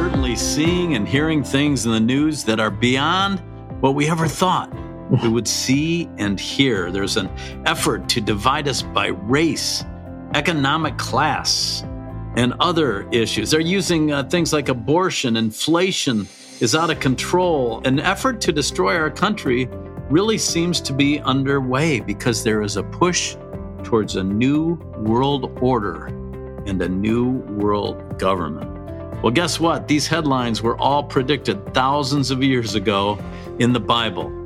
certainly seeing and hearing things in the news that are beyond what we ever thought we would see and hear. There's an effort to divide us by race, economic class, and other issues. They're using uh, things like abortion, inflation is out of control. An effort to destroy our country really seems to be underway because there is a push towards a new world order and a new world government. Well, guess what? These headlines were all predicted thousands of years ago in the Bible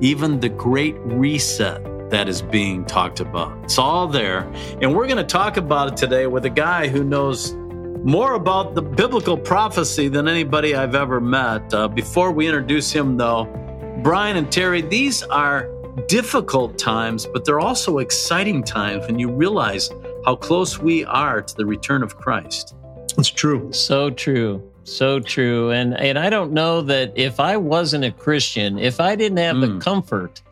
even the great reset that is being talked about. It's all there. And we're going to talk about it today with a guy who knows more about the biblical prophecy than anybody I've ever met. Uh, before we introduce him, though, Brian and Terry, these are difficult times, but they're also exciting times when you realize how close we are to the return of Christ. It's true. So true. So true. And and I don't know that if I wasn't a Christian, if I didn't have mm. the hmm. comfort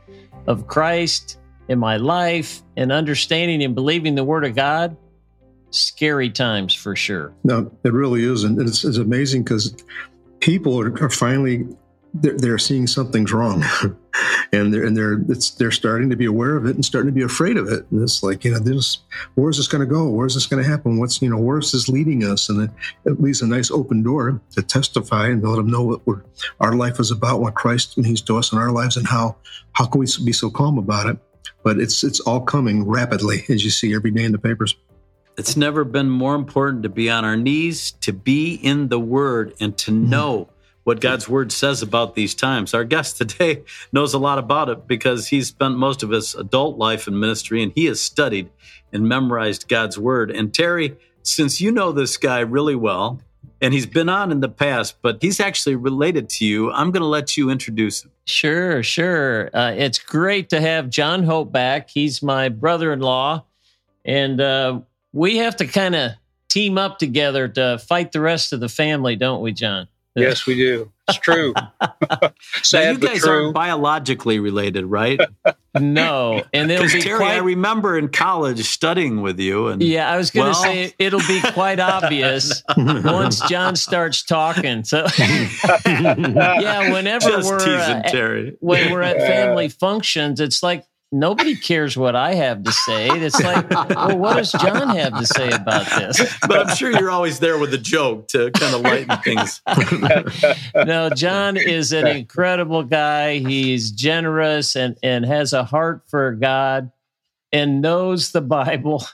of Christ in my life and understanding and believing the word of God, scary times for sure. No, it really is. And it's, it's amazing because people are, are finally they're, they're seeing something's wrong, and they're and they're they're starting to be aware of it and starting to be afraid of it. And it's like you know, this where's this going to go? Where's this going to happen? What's you know, where's this leading us? And it, it leaves a nice open door to testify and to let them know what we're, our life is about, what Christ means to us in our lives, and how how can we be so calm about it? But it's it's all coming rapidly, as you see every day in the papers. It's never been more important to be on our knees, to be in the Word, and to mm-hmm. know what God's word says about these times. Our guest today knows a lot about it because he's spent most of his adult life in ministry and he has studied and memorized God's word. And Terry, since you know this guy really well, and he's been on in the past, but he's actually related to you. I'm going to let you introduce him. Sure, sure. Uh, it's great to have John Hope back. He's my brother in law, and uh, we have to kind of team up together to fight the rest of the family, don't we, John? Yes, we do. It's true. Sad, now you guys aren't biologically related, right? no, and it'll be Terry, quite... I remember in college studying with you, and yeah, I was going to well... say it'll be quite obvious once John starts talking. So, yeah, whenever Just we're teasing, uh, Terry. when we're at family functions, it's like nobody cares what I have to say. It's like, well, what does John have to say about this? But I'm sure you're always there with a joke to kind of lighten things. no, John is an incredible guy. He's generous and, and has a heart for God and knows the Bible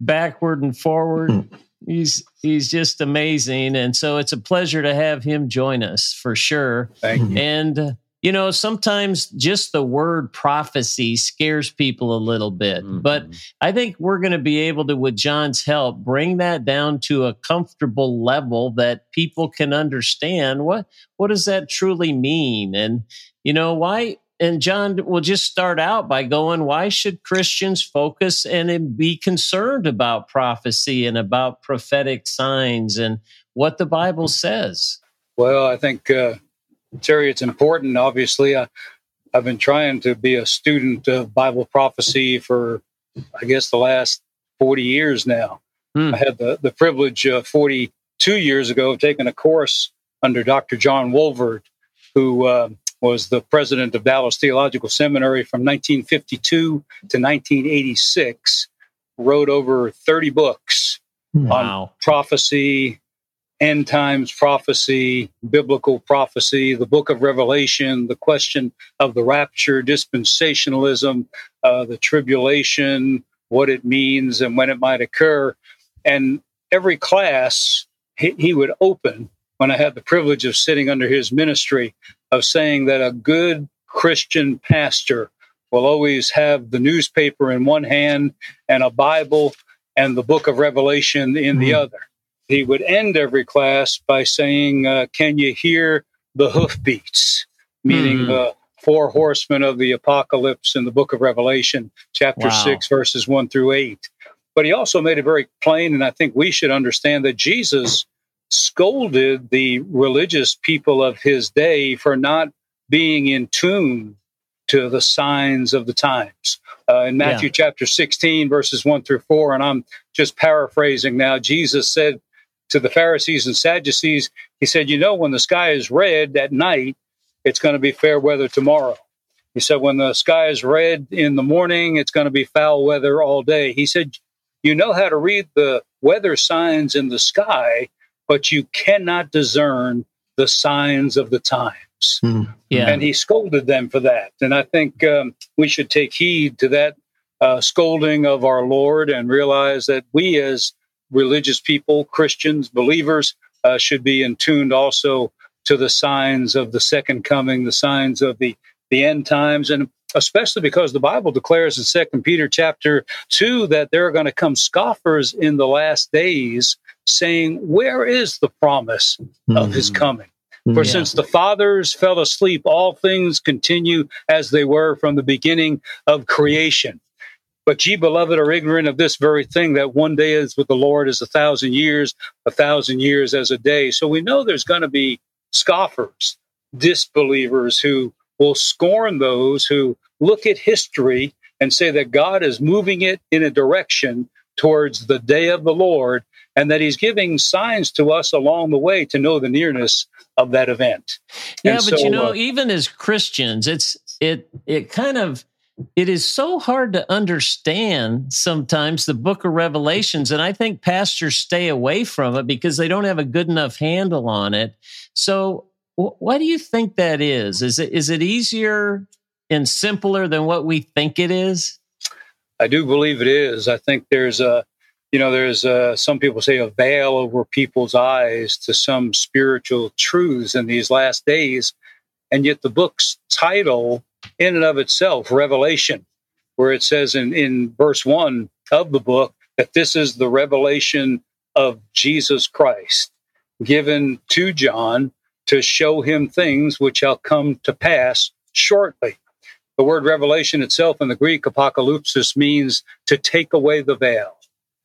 backward and forward. Hmm. He's he's just amazing, and so it's a pleasure to have him join us for sure. Thank you. And you know, sometimes just the word prophecy scares people a little bit. Mm-hmm. But I think we're going to be able to, with John's help, bring that down to a comfortable level that people can understand. What what does that truly mean? And you know, why and John will just start out by going, why should Christians focus and be concerned about prophecy and about prophetic signs and what the Bible says? Well, I think uh, Terry, it's important. Obviously, I, I've been trying to be a student of Bible prophecy for, I guess, the last 40 years now. Hmm. I had the, the privilege uh, 42 years ago of taking a course under Dr. John Walvoord, who uh, was the president of Dallas Theological Seminary from 1952 to 1986, wrote over 30 books wow. on prophecy, end times prophecy, biblical prophecy, the book of Revelation, the question of the rapture, dispensationalism, uh, the tribulation, what it means and when it might occur. And every class he, he would open when I had the privilege of sitting under his ministry of saying that a good Christian pastor will always have the newspaper in one hand and a Bible and the book of Revelation in the other he would end every class by saying, uh, Can you hear the hoofbeats? Meaning mm. the four horsemen of the apocalypse in the book of Revelation, chapter wow. 6, verses 1 through 8. But he also made it very plain, and I think we should understand that Jesus scolded the religious people of his day for not being in tune to the signs of the times. Uh, in Matthew yeah. chapter 16, verses 1 through 4, and I'm just paraphrasing now, Jesus said, to the Pharisees and Sadducees, he said, You know, when the sky is red at night, it's going to be fair weather tomorrow. He said, When the sky is red in the morning, it's going to be foul weather all day. He said, You know how to read the weather signs in the sky, but you cannot discern the signs of the times. Mm. Yeah. And he scolded them for that. And I think um, we should take heed to that uh, scolding of our Lord and realize that we, as religious people, Christians, believers, uh, should be in tuned also to the signs of the second coming, the signs of the, the end times, and especially because the Bible declares in Second Peter chapter two that there are going to come scoffers in the last days, saying, "Where is the promise mm-hmm. of His coming?" For yeah. since the fathers fell asleep, all things continue as they were from the beginning of creation. But ye, beloved, are ignorant of this very thing that one day is with the Lord as a thousand years, a thousand years as a day. So we know there's going to be scoffers, disbelievers who will scorn those who look at history and say that God is moving it in a direction towards the day of the Lord and that he's giving signs to us along the way to know the nearness of that event. Yeah, and but so, you know, uh, even as Christians, it's it it kind of it is so hard to understand sometimes the book of revelations and i think pastors stay away from it because they don't have a good enough handle on it. So why do you think that is? Is it is it easier and simpler than what we think it is? I do believe it is. I think there's a you know there's a, some people say a veil over people's eyes to some spiritual truths in these last days and yet the book's title in and of itself, revelation, where it says in, in verse one of the book that this is the revelation of Jesus Christ given to John to show him things which shall come to pass shortly. The word revelation itself in the Greek, apocalypsis, means to take away the veil.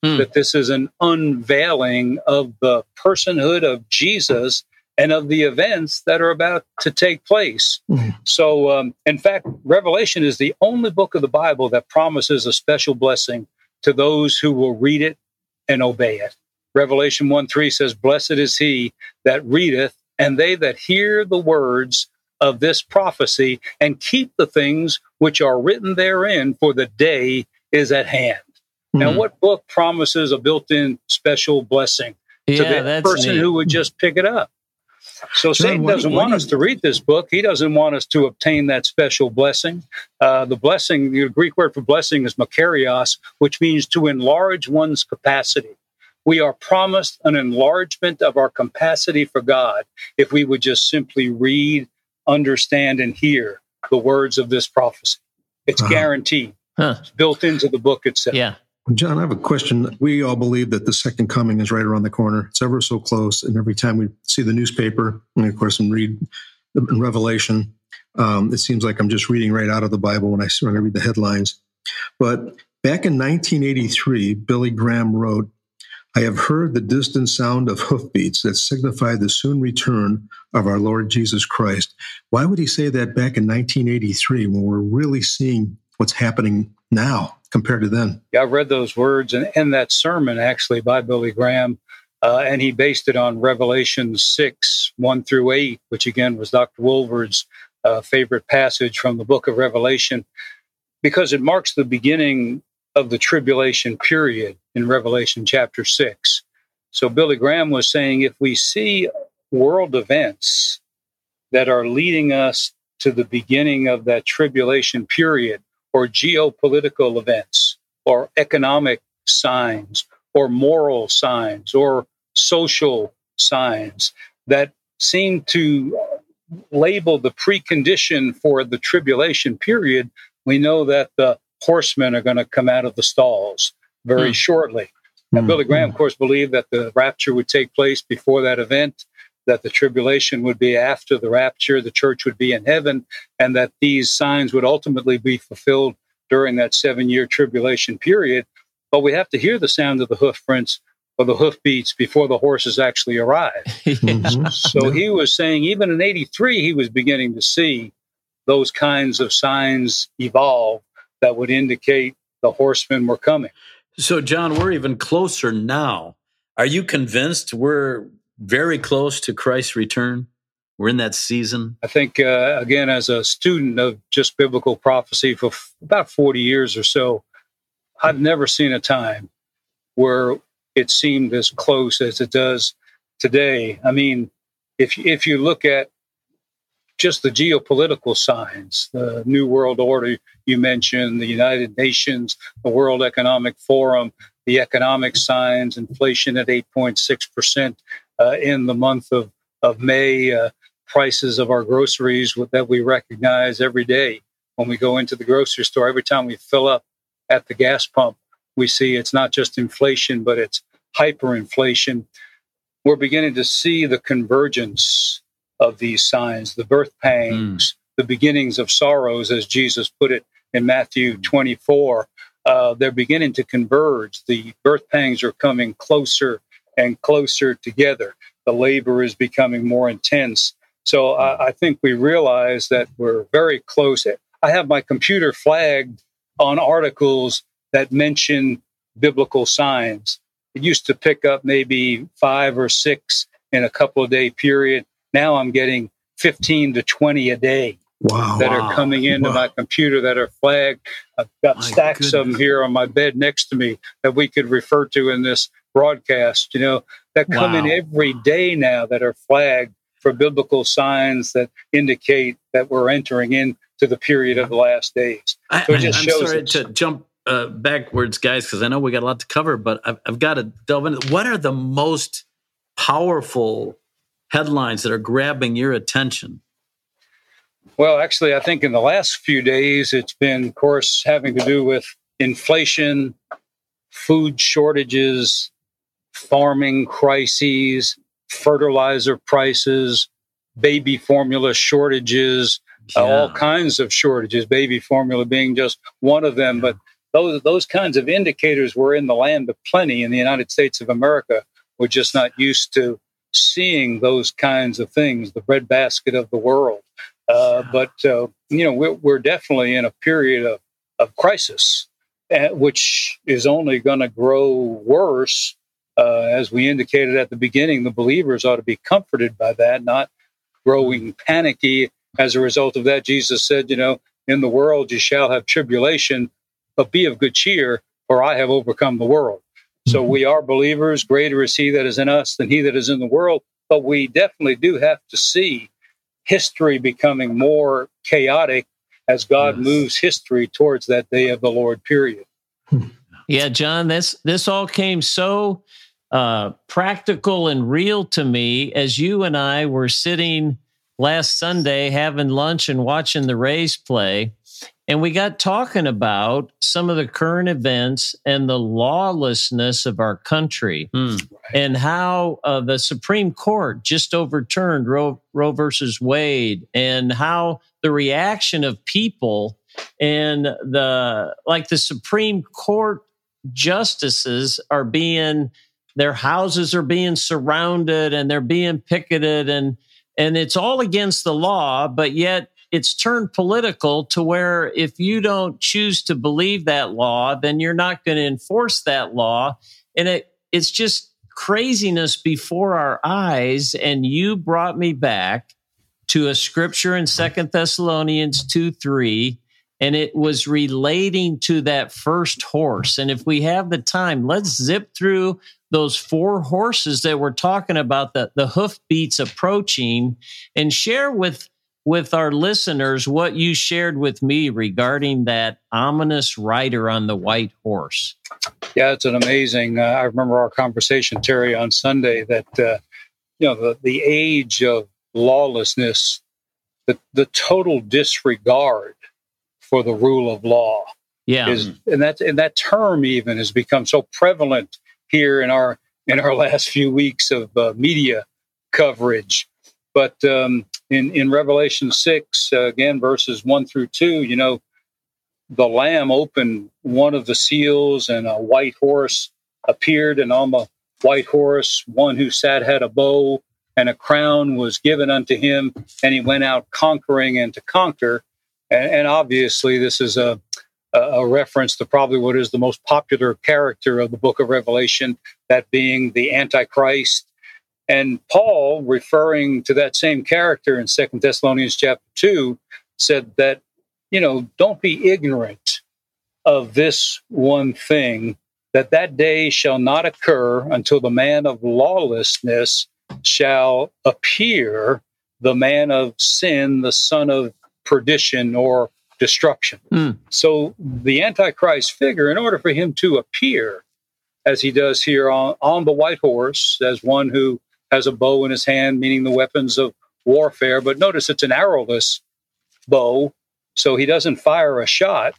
Hmm. That this is an unveiling of the personhood of Jesus and of the events that are about to take place. Mm-hmm. So, um, in fact, Revelation is the only book of the Bible that promises a special blessing to those who will read it and obey it. Revelation 1 3 says, Blessed is he that readeth, and they that hear the words of this prophecy and keep the things which are written therein, for the day is at hand. Mm-hmm. Now, what book promises a built in special blessing to the person neat. who would just pick it up? So Satan doesn't want us to read this book. He doesn't want us to obtain that special blessing. Uh, the blessing, the Greek word for blessing is makarios, which means to enlarge one's capacity. We are promised an enlargement of our capacity for God if we would just simply read, understand, and hear the words of this prophecy. It's uh-huh. guaranteed. Huh. It's built into the book itself. Yeah. John, I have a question. We all believe that the second coming is right around the corner. It's ever so close. And every time we see the newspaper, and of course, and read Revelation, um, it seems like I'm just reading right out of the Bible when I, when I read the headlines. But back in 1983, Billy Graham wrote, I have heard the distant sound of hoofbeats that signify the soon return of our Lord Jesus Christ. Why would he say that back in 1983 when we're really seeing what's happening now compared to then. Yeah, I've read those words and, that sermon actually by Billy Graham. Uh, and he based it on Revelation 6, 1 through 8, which again was Dr. Walvoord's uh, favorite passage from the book of Revelation, because it marks the beginning of the tribulation period in Revelation chapter 6. So Billy Graham was saying if we see world events that are leading us to the beginning of that tribulation period, or geopolitical events or economic signs or moral signs or social signs that seem to label the precondition for the tribulation period, we know that the horsemen are going to come out of the stalls very mm. shortly. Now. Billy Graham, of course, believed that the rapture would take place before that event that the tribulation would be after the rapture, the church would be in heaven, and that these signs would ultimately be fulfilled during that seven year tribulation period. But we have to hear the sound of the hoof prints or the hoof beats before the horses actually arrive. mm-hmm. So he was saying, even in 83, he was beginning to see those kinds of signs evolve that would indicate the horsemen were coming. So, John, we're even closer now Are you convinced we're very close to Christ's return? We're in that season. I think, uh, again, as a student of just biblical prophecy for f- about 40 years or so, I've never seen a time where it seemed as close as it does today. I mean, if if you look at just the geopolitical signs, the New World Order you mentioned, the United Nations, the World Economic Forum, the economic signs, inflation at 8.6% uh, in the month of, of May, uh, prices of our groceries that we recognize every day when we go into the grocery store. Every time we fill up at the gas pump, we see it's not just inflation, but it's hyperinflation. We're beginning to see the convergence of these signs, the birth pangs, mm. the beginnings of sorrows, as Jesus put it in Matthew 24. Uh, they're beginning to converge. The birth pangs are coming closer and closer together. The labor is becoming more intense. So I, I think we realize that we're very close. I have my computer flagged on articles that mention biblical signs. It used to pick up maybe five or six in a couple of day period. Now I'm getting 15 to 20 a day wow, that wow, are coming into wow. my computer that are flagged. I've got my stacks goodness. of them here on my bed next to me that we could refer to in this broadcast, you know, that come in every day now that are flagged for biblical signs that indicate that we're entering into the period of the last days. So I, am sorry to jump uh, backwards, guys, because I know we got a lot to cover, but I've, I've got to delve into what are the most powerful headlines that are grabbing your attention? Well, actually, I think in the last few days, it's been, of course, having to do with inflation, food shortages, farming crises, fertilizer prices, baby formula shortages, yeah. uh, all kinds of shortages, baby formula being just one of them. But those, those kinds of indicators were in the land of plenty in the United States of America. We're just not used to seeing those kinds of things, the breadbasket of the world. Uh, but, uh, you know, we're, we're, definitely in a period of, of crisis, uh, which is only going to grow worse. Uh, as we indicated at the beginning, the believers ought to be comforted by that, not growing panicky as a result of that. Jesus said, you know, in the world you shall have tribulation, but be of good cheer, for I have overcome the world. So mm-hmm. we are believers. Greater is He that is in us than He that is in the world. But we definitely do have to see history becoming more chaotic as God yes. moves history towards that day of the Lord. Period. Yeah, John, this this all came so uh, practical and real to me as you and I were sitting last Sunday having lunch and watching the Rays play. And we got talking about some of the current events and the lawlessness of our country mm, and how uh, the Supreme Court just overturned Roe, Roe versus Wade and how the reaction of people and the like the Supreme Court justices are being their houses are being surrounded and they're being picketed and and it's all against the law but yet it's turned political to where if you don't choose to believe that law, then you're not going to enforce that law. And it, it's just craziness before our eyes. And you brought me back to a scripture in Second Thessalonians 2 3 and it was relating to that first horse. And if we have the time, let's zip through those four horses that we're talking about, the, the hoof beats approaching, and share with with our listeners what you shared with me regarding that ominous rider on the white horse. Yeah, it's an amazing. Uh, I remember our conversation, Terry, on Sunday that uh, you know the the age of lawlessness, the the total disregard for the rule of law. Yeah, is and that and that term even has become so prevalent here in our in our last few weeks of uh, media coverage. But um, in in Revelation six uh, again, verses one through two, you know, the Lamb opened one of the seals, and a white horse appeared, and on the white horse, one who sat had a bow, and a crown was given unto him, and he went out conquering and to conquer. And, and obviously, this is a a reference to probably what is the most popular character of the book of Revelation, that being the Antichrist. And Paul, referring to that same character in Second Thessalonians chapter 2, said that, you know, don't be ignorant of this one thing, that that day shall not occur until the man of lawlessness shall appear, the man of sin, the son of perdition or destruction. Mm. So the Antichrist figure, in order for him to appear as he does here on, on the white horse, as one who has a bow in his hand, meaning the weapons of warfare, but notice it's an arrowless bow, so he doesn't fire a shot.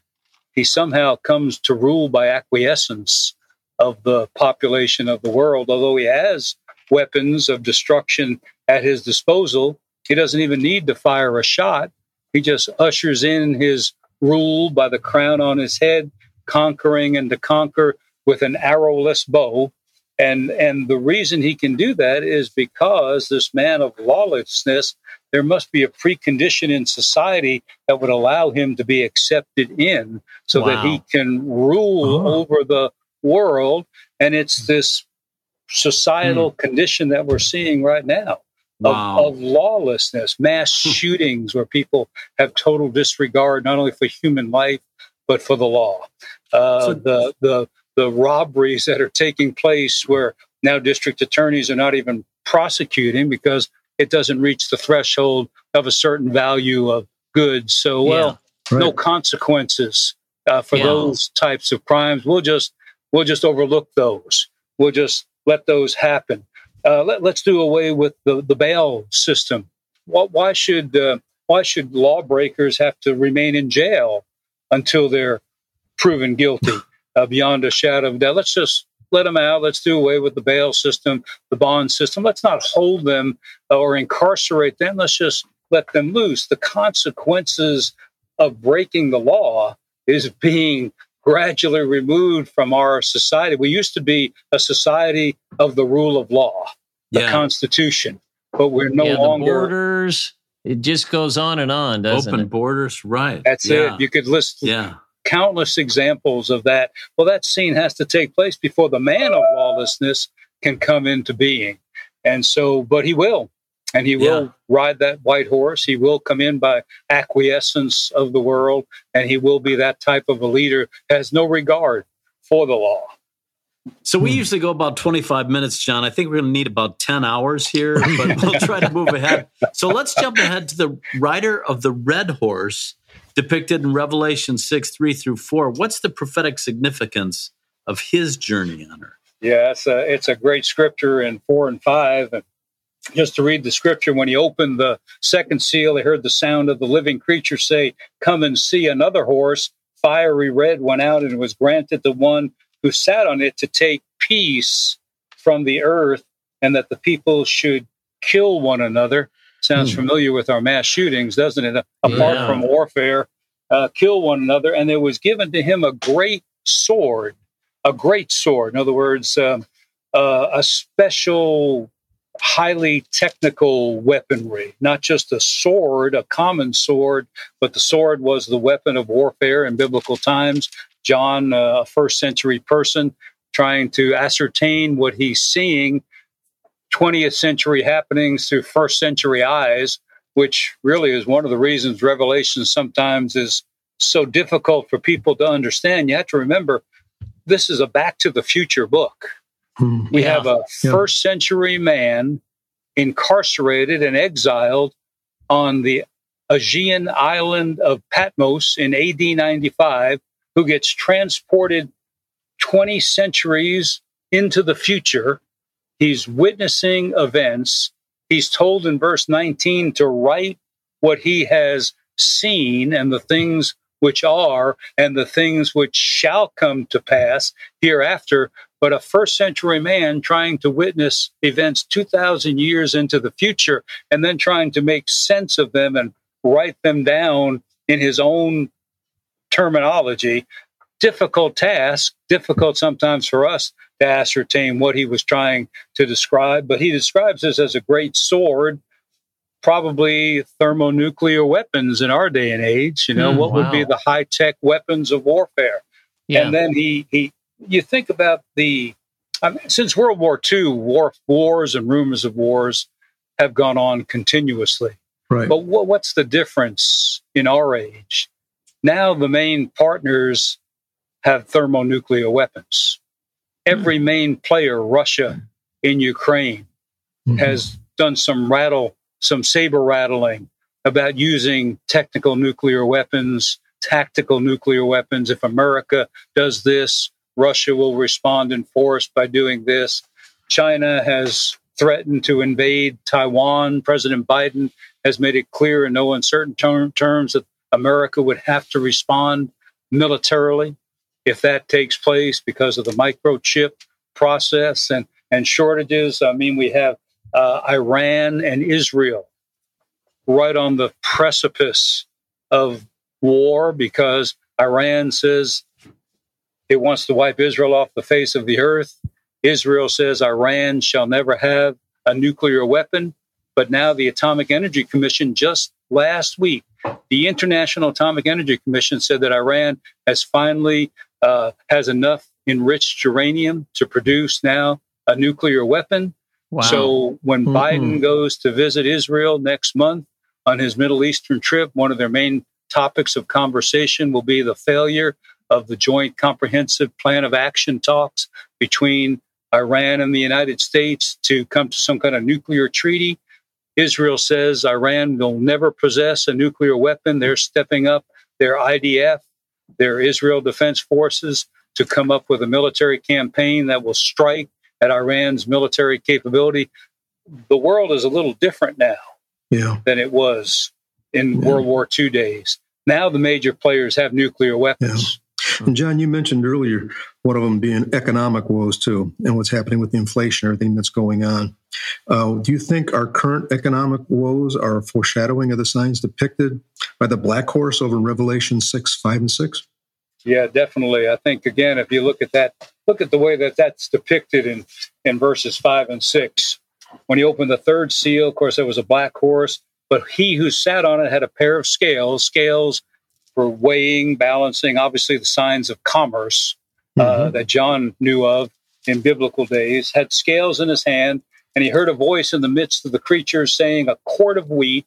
He somehow comes to rule by acquiescence of the population of the world, although he has weapons of destruction at his disposal. He doesn't even need to fire a shot he just ushers in his rule by the crown on his head, conquering and to conquer with an arrowless bow. And, and the reason he can do that is because this man of lawlessness, there must be a precondition in society that would allow him to be accepted in so wow. that he can rule oh. over the world. And it's this societal hmm. condition that we're seeing right now wow. of, of, lawlessness, mass shootings where people have total disregard not only for human life but for the law. Uh, so, the the the robberies that are taking place where now district attorneys are not even prosecuting because it doesn't reach the threshold of a certain value of goods. So well, yeah, right. no consequences uh, for yeah. those types of crimes. We'll just we'll just overlook those. We'll just let those happen uh, let, us do away with the, the bail system. Why, why should uh, why should lawbreakers have to remain in jail until they're proven guilty uh, beyond a shadow of doubt? Let's just let them out. Let's do away with the bail system, the bond system. Let's not hold them or incarcerate them. Let's just let them loose. The consequences of breaking the law is being gradually removed from our society. We used to be a society of the rule of law, the yeah. Constitution, but we're no yeah, longer borders. It just goes on and on, doesn't Open it? borders, right? That's yeah. it. You could list yeah. countless examples of that. Well, that scene has to take place before the man of lawlessness can come into being, and so, but he will and he will yeah. ride that white horse. He will come in by acquiescence of the world, and he will be that type of a leader has no regard for the law. So we hmm. usually go about 25 minutes, John. I think we're going to need about 10 hours here, but we'll try to move ahead. So let's jump ahead to the rider of the red horse depicted in Revelation 6, 3 through 4. What's the prophetic significance of his journey on earth? Yeah, it's a, it's a great scripture in 4 and 5. And just to read the scripture, when he opened the second seal, he heard the sound of the living creature say, Come and see another horse. Fiery red went out and was granted the one who sat on it to take peace from the earth and that the people should kill one another. Sounds hmm. familiar with our mass shootings, doesn't it? Apart yeah. from warfare, uh, kill one another. And there was given to him a great sword, a great sword. In other words, um, uh, a special highly technical weaponry, not just a sword, a common sword, but the sword was the weapon of warfare in biblical times. John, uh, a first century person, trying to ascertain what he's seeing 20th century happenings through first century eyes, which really is one of the reasons Revelation sometimes is so difficult for people to understand. You have to remember this is a back to the future book. Hmm. We yeah. have a first century man incarcerated and exiled on the Aegean island of Patmos in AD 95, who gets transported 20 centuries into the future. He's witnessing events. He's told in verse 19 to write what he has seen and the things which are and the things which shall come to pass hereafter but a first century man trying to witness events 2,000 years into the future and then trying to make sense of them and write them down in his own terminology. Difficult task, difficult sometimes for us to ascertain what he was trying to describe, but he describes this as a great sword probably thermonuclear weapons in our day and age. You know, Mm, what would be the high tech weapons of warfare? Yeah. And then he he you think about the I mean, since World War II, war wars and rumors of wars have gone on continuously. Right. But what, what's the difference in our age? Now the main partners have thermonuclear weapons. Every main player, Russia in Ukraine, Mhm. has done some rattle, some saber rattling about using technical nuclear weapons, tactical nuclear weapons. If America does this, Russia will respond in force by doing this. China has threatened to invade Taiwan. President Biden has made it clear in no uncertain term, terms that America would have to respond militarily if that takes place because of the microchip process and, and shortages. I mean, we have uh, Iran and Israel right on the precipice of war because Iran says it wants to wipe Israel off the face of the earth. Israel says Iran shall never have a nuclear weapon. But now the Atomic Energy Commission, just last week, the International Atomic Energy Commission said that Iran has finally uh, has enough enriched uranium to produce now a nuclear weapon. wow. So when Mhm. Biden goes to visit Israel next month on his Middle Eastern trip, one of their main topics of conversation will be the failure of the joint comprehensive plan of action talks between Iran and the United States to come to some kind of nuclear treaty. Israel says Iran will never possess a nuclear weapon. They're stepping up their IDF, their Israel Defense Forces, to come up with a military campaign that will strike at Iran's military capability. The world is a little different now yeah. than it was in Yeah. World War II days. Now the major players have nuclear weapons. And John, you mentioned earlier one of them being economic woes too, and what's happening with the inflation, everything that's going on. Uh, do you think our current economic woes are a foreshadowing of the signs depicted by the black horse over in Revelation six, five, and six? Yeah, definitely. I think again, if you look at that, look at the way that that's depicted in in verses five and six. When he opened the third seal, of course, there was a black horse, but he who sat on it had a pair of scales, scales for weighing, balancing, obviously the signs of commerce uh, that John knew of in biblical days. Had scales in his hand, and he heard a voice in the midst of the creatures saying, "A quart of wheat."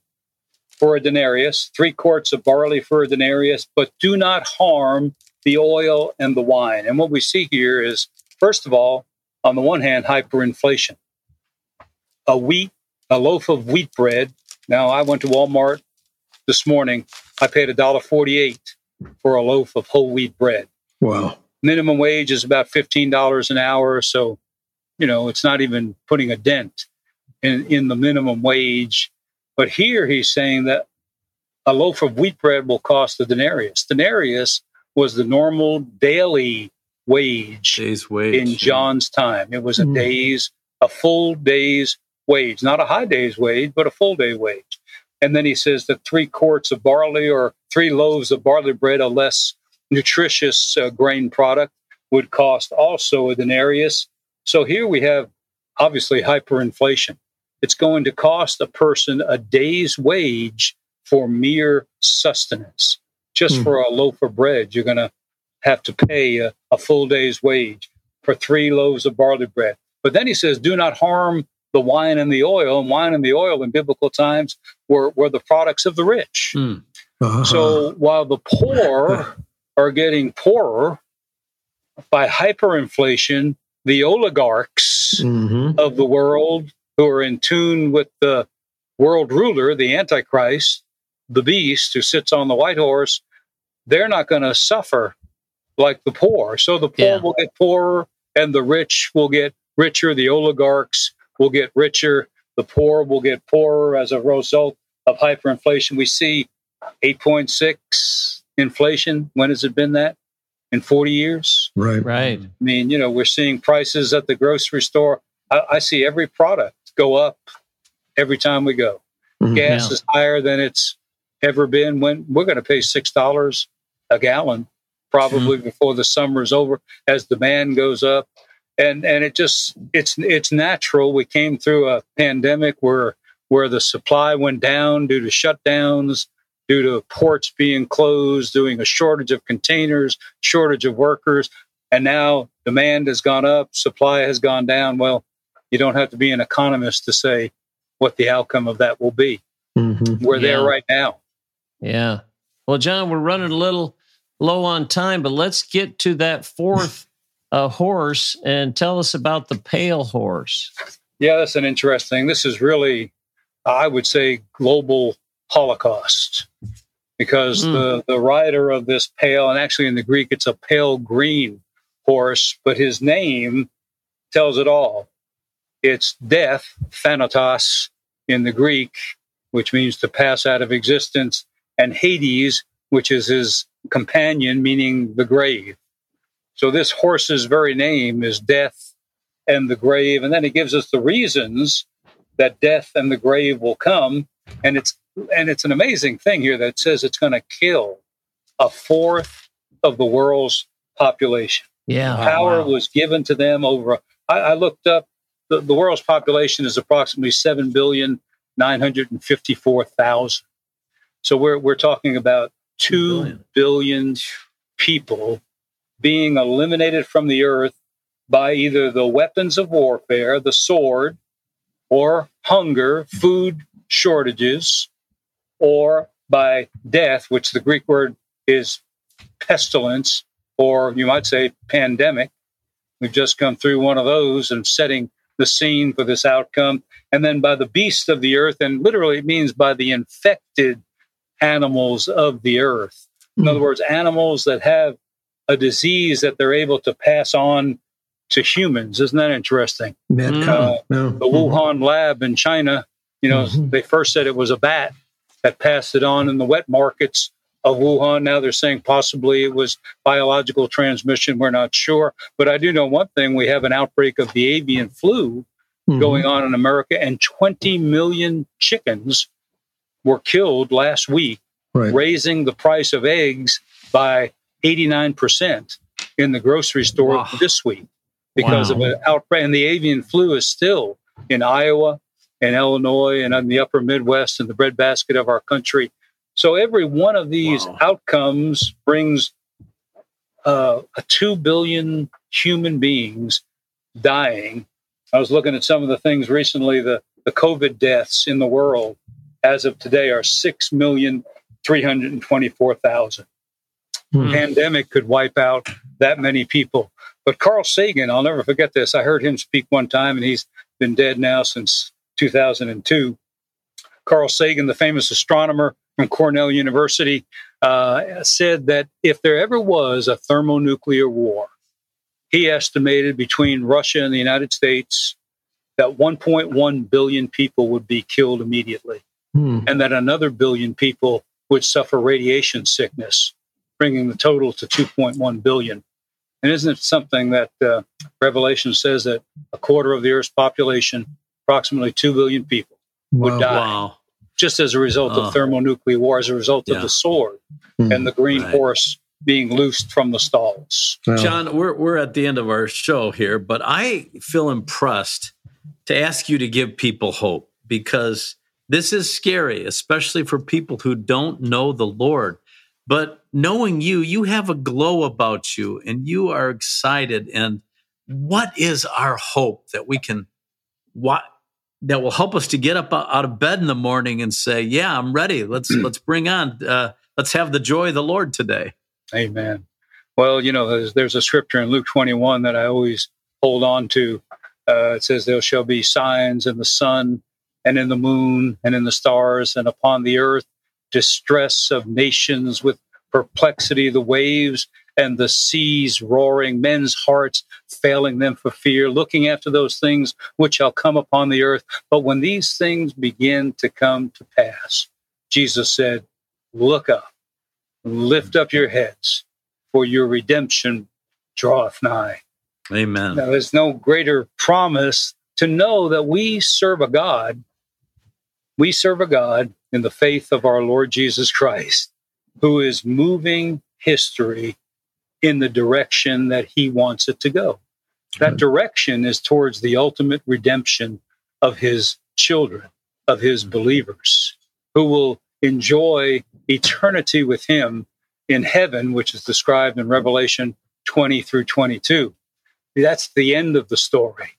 For a denarius, three quarts of barley for a denarius, but do not harm the oil and the wine. And what we see here is, first of all, on the one hand, hyperinflation. A wheat, a loaf of wheat bread. Now, I went to Walmart this morning. I paid $1.48 for a loaf of whole wheat bread. Wow. Minimum wage is about $15 an hour. So, you know, it's not even putting a dent in, in the minimum wage. But here he's saying that a loaf of wheat bread will cost a denarius. Denarius was the normal daily wage Day's wage. in yeah. John's time. It was a Mm. day's, a full day's wage, not a high day's wage, but a full day wage. And then he says that three quarts of barley or three loaves of barley bread, a less nutritious uh, grain product, would cost also a denarius. So here we have obviously hyperinflation. It's going to cost a person a day's wage for mere sustenance. Just Hmm. for a loaf of bread, you're going to have to pay a, a full day's wage for three loaves of barley bread. But then he says, do not harm the wine and the oil. And wine and the oil in biblical times were, were the products of the rich. Hmm. Uh-huh. So while the poor are getting poorer by hyperinflation, the oligarchs Mhm. of the world who are in tune with the world ruler, the Antichrist, the beast who sits on the white horse, they're not going to suffer like the poor. So the poor Yeah. will get poorer and the rich will get richer. The oligarchs will get richer. The poor will get poorer as a result of hyperinflation. We see 8.6 inflation. When has it been that? In 40 years? right. right. I mean, you know, we're seeing prices at the grocery store. I, I see every product go up every time we go. Mhm. Gas Yeah. is higher than it's ever been. When we're going to pay six dollars a gallon, probably before the summer is over, as demand goes up, and and it just it's it's natural. We came through a pandemic where where the supply went down due to shutdowns, due to ports being closed, doing a shortage of containers, shortage of workers, and now demand has gone up, supply has gone down. Well, you don't have to be an economist to say what the outcome of that will be. Mm-hmm. We're there right now. Yeah. Well, John, we're running a little low on time, but let's get to that fourth uh, horse and tell us about the pale horse. Yeah, that's an interesting. This is really, I would say, global holocaust because mm. the the rider of this pale, and actually in the Greek it's a pale green horse, but his name tells it all. It's death, thanatos in the Greek, which means to pass out of existence, and Hades, which is his companion, meaning the grave. So this horse's very name is death and the grave. And then he gives us the reasons that death and the grave will come. And it's and it's an amazing thing here that says it's going to kill a fourth of the world's population. Yeah. Power wow. was given to them over I, I looked up the, the world's population is approximately seven billion nine hundred and fifty four thousand. So we're we're talking about two billion. billion people being eliminated from the earth by either the weapons of warfare, the sword, or hunger, food shortages, or by death, which the Greek word is pestilence, or you might say pandemic. We've just come through one of those and setting the scene for this outcome. And then by the beasts of the earth, and literally it means by the infected animals of the earth. In other hmm. words, animals that have a disease that they're able to pass on to humans. Isn't that interesting? Uh, no. The Wuhan lab in China, you know, mm-hmm. they first said it was a bat that passed it on in the wet markets of Wuhan. Now they're saying possibly it was biological transmission. We're not sure. But I do know one thing we have an outbreak of the avian flu mm-hmm. going on in America, and 20 million chickens were killed last week, right. raising the price of eggs by 89% in the grocery store wow. this week because wow. of an outbreak. And the avian flu is still in Iowa and Illinois and in the upper Midwest and the breadbasket of our country. So every one of these wow. outcomes brings uh, a 2 billion human beings dying. I was looking at some of the things recently, the, the COVID deaths in the world as of today are 6,324,000. Hmm. Pandemic could wipe out that many people. But Carl Sagan, I'll never forget this. I heard him speak one time, and he's been dead now since 2002. Carl Sagan, the famous astronomer from Cornell University, uh, said that if there ever was a thermonuclear war, he estimated between Russia and the United States that 1.1 billion people would be killed immediately hmm. and that another billion people would suffer radiation sickness, bringing the total to 2.1 billion. And isn't it something that uh, Revelation says that a quarter of the Earth's population, approximately 2 billion people, would wow. die wow. just as a result of thermonuclear war, as a result yeah. of the sword hmm. and the green right. horse being loosed from the stalls. John, we're, we're at the end of our show here, but I feel impressed to ask you to give people hope because this is scary, especially for people who don't know the Lord. But knowing you, you have a glow about you and you are excited. And what is our hope that we can, what, that will help us to get up out of bed in the morning and say, "Yeah, I'm ready. Let's let's bring on. Uh, let's have the joy of the Lord today." Amen. Well, you know, there's, there's a scripture in Luke 21 that I always hold on to. Uh, it says, "There shall be signs in the sun and in the moon and in the stars and upon the earth, distress of nations with perplexity, the waves and the seas roaring, men's hearts failing them for fear, looking after those things which shall come upon the earth. But when these things begin to come to pass, Jesus said, Look up, lift up your heads, for your redemption draweth nigh. Amen. Now, there's no greater promise to know that we serve a God we serve a God in the faith of our Lord Jesus Christ who is moving history in the direction that he wants it to go. That direction is towards the ultimate redemption of his children, of his believers who will enjoy eternity with him in heaven, which is described in Revelation 20 through 22. That's the end of the story.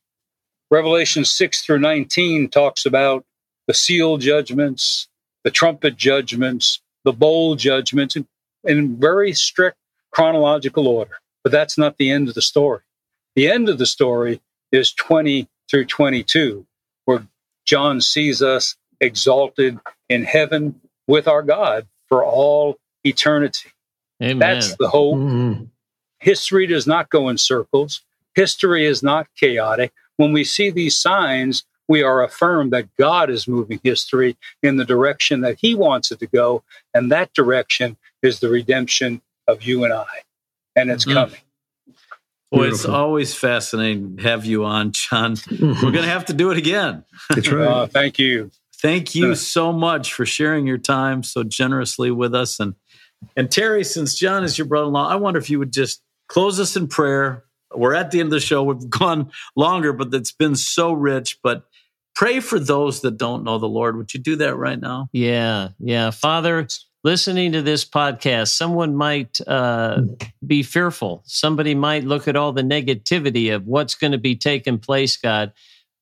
Revelation 6 through 19 talks about the seal judgments, the trumpet judgments, the bowl judgments in, in very strict chronological order. But that's not the end of the story. The end of the story is 20 through 22, where John sees us exalted in heaven with our God for all eternity. Amen. That's the hope. Mm-hmm. History does not go in circles. History is not chaotic. When we see these signs, we are affirmed that God is moving history in the direction that He wants it to go. And that direction is the redemption of you and I. And it's mm-hmm. coming. Well, it's always fascinating to have you on, John. We're going to have to do it again. That's right. Uh, thank you. Thank you so much for sharing your time so generously with us. And and Terry, since John is your brother-in-law, I wonder if you would just close us in prayer. We're at the end of the show. We've gone longer, but it's been so rich. But pray for those that don't know the Lord. Would you do that right now? Yeah, yeah. Father, listening to this podcast, someone might uh, be fearful. Somebody might look at all the negativity of what's going to be taking place, God.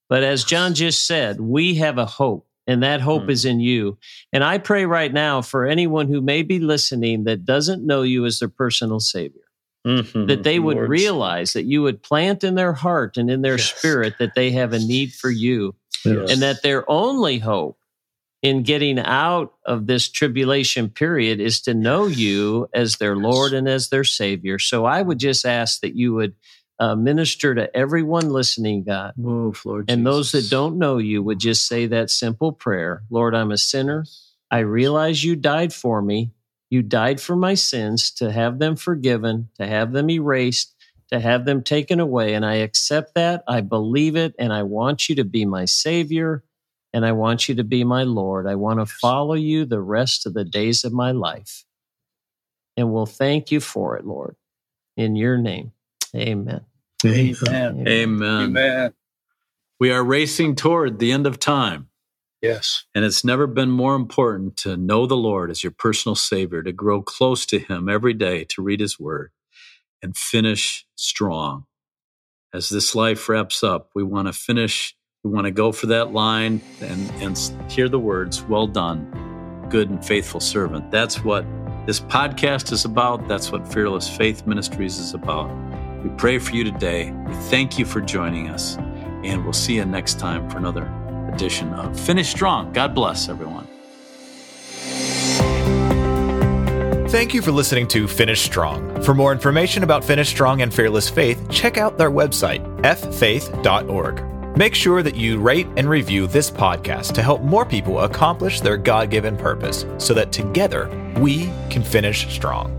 But as John just said, we have a hope and that hope mm. is in you. And I pray right now for anyone who may be listening that doesn't know you as their personal Savior. Mm-hmm. That they would Lord's. realize that you would plant in their heart and in their yes. spirit that they have a need for you, yes. and that their only hope in getting out of this tribulation period is to know you as their. Lord and as their Savior. So I would just ask that you would uh, minister to everyone listening, God. Move, Lord. And Jesus. those that don't know you would just say that simple prayer Lord, I'm a sinner. I realize you died for me. You died for my sins to have them forgiven, to have them erased, to have them taken away. And I accept that. I believe it. And I want you to be my Savior. And I want you to be my Lord. I want to follow you the rest of the days of my life. And we'll thank you for it, Lord. In your name. Amen. Amen. Amen. Amen. We are racing toward the end of time. Yes. And it's never been more important to know the Lord as your personal Savior, to grow close to Him every day, to read His Word, and finish strong. As this life wraps up, we want to finish, we want to go for that line and, and hear the words, Well done, good and faithful servant. That's what this podcast is about. That's what Fearless Faith Ministries is about. We pray for you today. We thank you for joining us, and we'll see you next time for another edition of Finish Strong. God bless everyone. Thank you for listening to Finish Strong. For more information about Finish Strong and Fearless Faith, check out their website, ffaith.org. Make sure that you rate and review this podcast to help more people accomplish their God given purpose so that together we can finish strong.